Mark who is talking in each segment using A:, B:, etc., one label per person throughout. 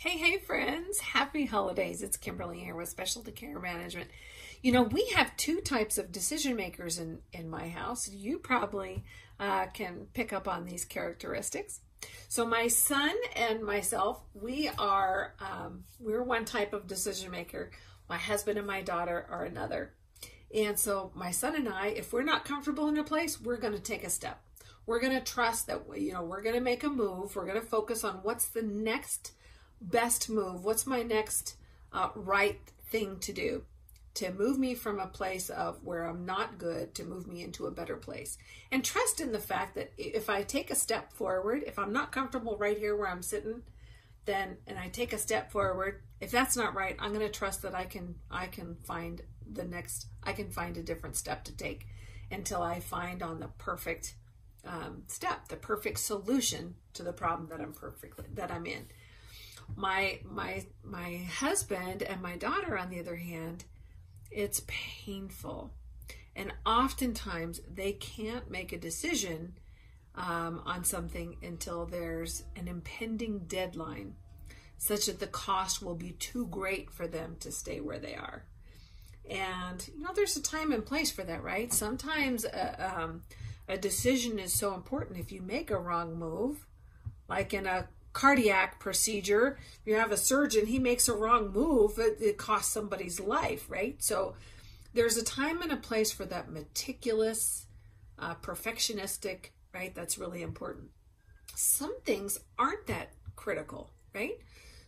A: Hey, hey, friends. Happy holidays. It's Kimberly here with Specialty Care Management. You know, we have two types of decision makers in, in my house. You probably uh, can pick up on these characteristics. So my son and myself, we are um, we're one type of decision maker. My husband and my daughter are another. And so my son and I, if we're not comfortable in a place, we're going to take a step. We're going to trust that you know we're going to make a move. We're going to focus on what's the next best move? What's my next uh, right thing to do to move me from a place of where I'm not good to move me into a better place? And trust in the fact that if I take a step forward, if I'm not comfortable right here where I'm sitting, then and I take a step forward, if that's not right, I'm going to trust that I can I can find the next I can find a different step to take until I find on the perfect um, step, the perfect solution to the problem that I'm perfectly that I'm in my my my husband and my daughter on the other hand it's painful. And oftentimes they can't make a decision um, on something until there's an impending deadline such that the cost will be too great for them to stay where they are. And you know there's a time and place for that right? Sometimes uh, um, a decision is so important. If you make a wrong move like in a cardiac procedure, you have a surgeon, he makes a wrong move, it, it costs somebody's life, right? So there's a time and a place for that meticulous, uh, perfectionistic, right? That's really important. Some things aren't that critical, right?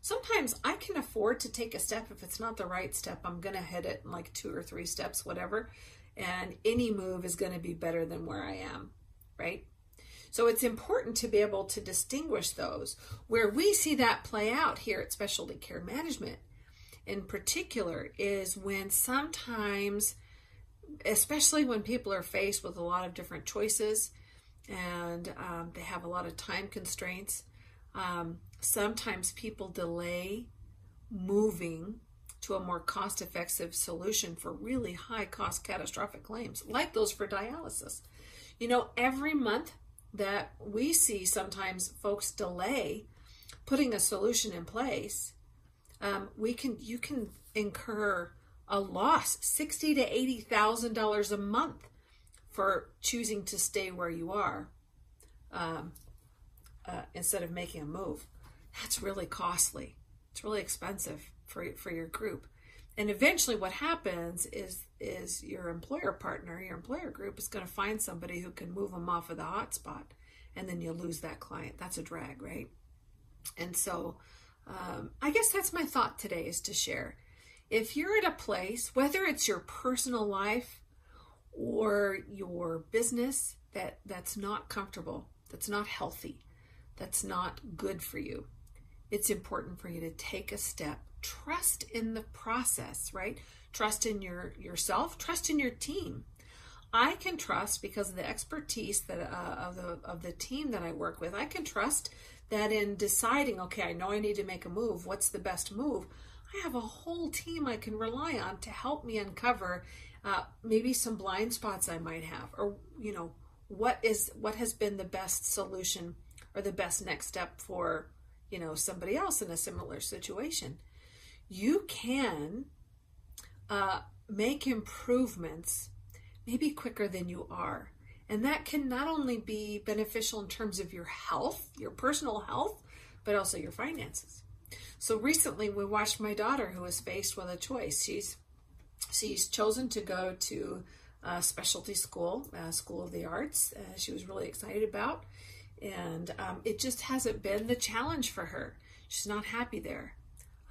A: Sometimes I can afford to take a step if it's not the right step. I'm going to hit it in like two or three steps, whatever. And any move is going to be better than where I am, right? So it's important to be able to distinguish those. Where we see that play out here at Specialty Care Management in particular is when sometimes, especially when people are faced with a lot of different choices and um, they have a lot of time constraints, um, sometimes people delay moving to a more cost effective solution for really high cost catastrophic claims, like those for dialysis. You know, every month that we see sometimes folks delay putting a solution in place, um, we can you can incur a loss sixty to eighty thousand dollars a month for choosing to stay where you are um, uh, instead of making a move. That's really costly. It's really expensive for for your group. And eventually, what happens is is your employer partner, your employer group is going to find somebody who can move them off of the hotspot, and then you lose that client. That's a drag, right? And so, um, I guess that's my thought today is to share. If you're at a place, whether it's your personal life or your business that that's not comfortable, that's not healthy, that's not good for you, it's important for you to take a step. Trust in the process, right? Trust in your yourself, trust in your team. I can trust because of the expertise that uh, of the of the team that I work with. I can trust that in deciding, okay, I know I need to make a move. What's the best move? I have a whole team I can rely on to help me uncover uh, maybe some blind spots I might have, or you know, what is what has been the best solution or the best next step for you know somebody else in a similar situation. You can uh, make improvements maybe quicker than you are. And that can not only be beneficial in terms of your health, your personal health, but also your finances. So recently we watched my daughter who was faced with a choice. She's she's chosen to go to a specialty school, a School of the Arts. Uh, she was really excited about, and um, it just hasn't been the challenge for her. She's not happy there.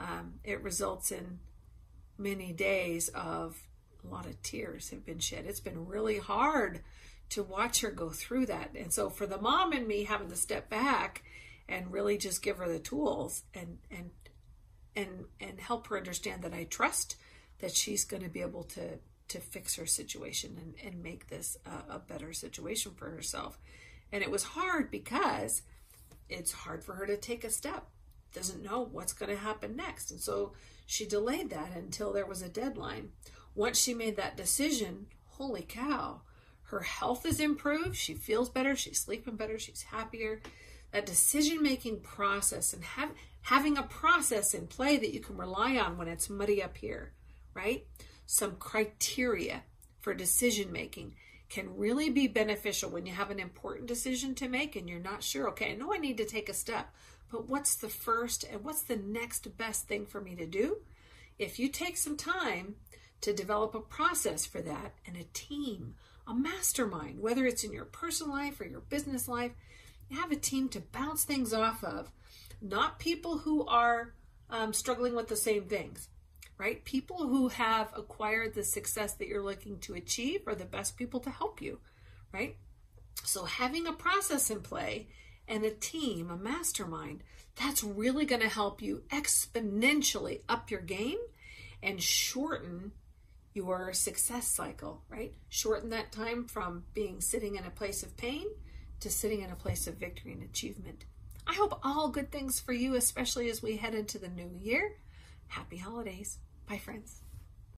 A: Um, it results in many days of a lot of tears have been shed. It's been really hard to watch her go through that. And so for the mom and me having to step back and really just give her the tools and and and and help her understand that I trust that she's going to be able to to fix her situation and, and make this a, a better situation for herself. And it was hard because it's hard for her to take a step. Doesn't know what's going to happen next. And so she delayed that until there was a deadline once she made that decision, holy cow, her health is improved. She feels better. She's sleeping better. She's happier. That decision making process and have, having a process in play that you can rely on when it's muddy up here, right? Some criteria for decision making can really be beneficial when you have an important decision to make and you're not sure, okay, I know I need to take a step, but what's the first and what's the next best thing for me to do? If you take some time to develop a process for that and a team, a mastermind, whether it's in your personal life or your business life, you have a team to bounce things off of, not people who are um, struggling with the same things right? People who have acquired the success that you're looking to achieve are the best people to help you, right? So having a process in play and a team, a mastermind, that's really going to help you exponentially up your game and shorten your success cycle, right? Shorten that time from being sitting in a place of pain to sitting in a place of victory and achievement. I hope all good things for you, especially as we head into the new year. Happy holidays. Bye, friends.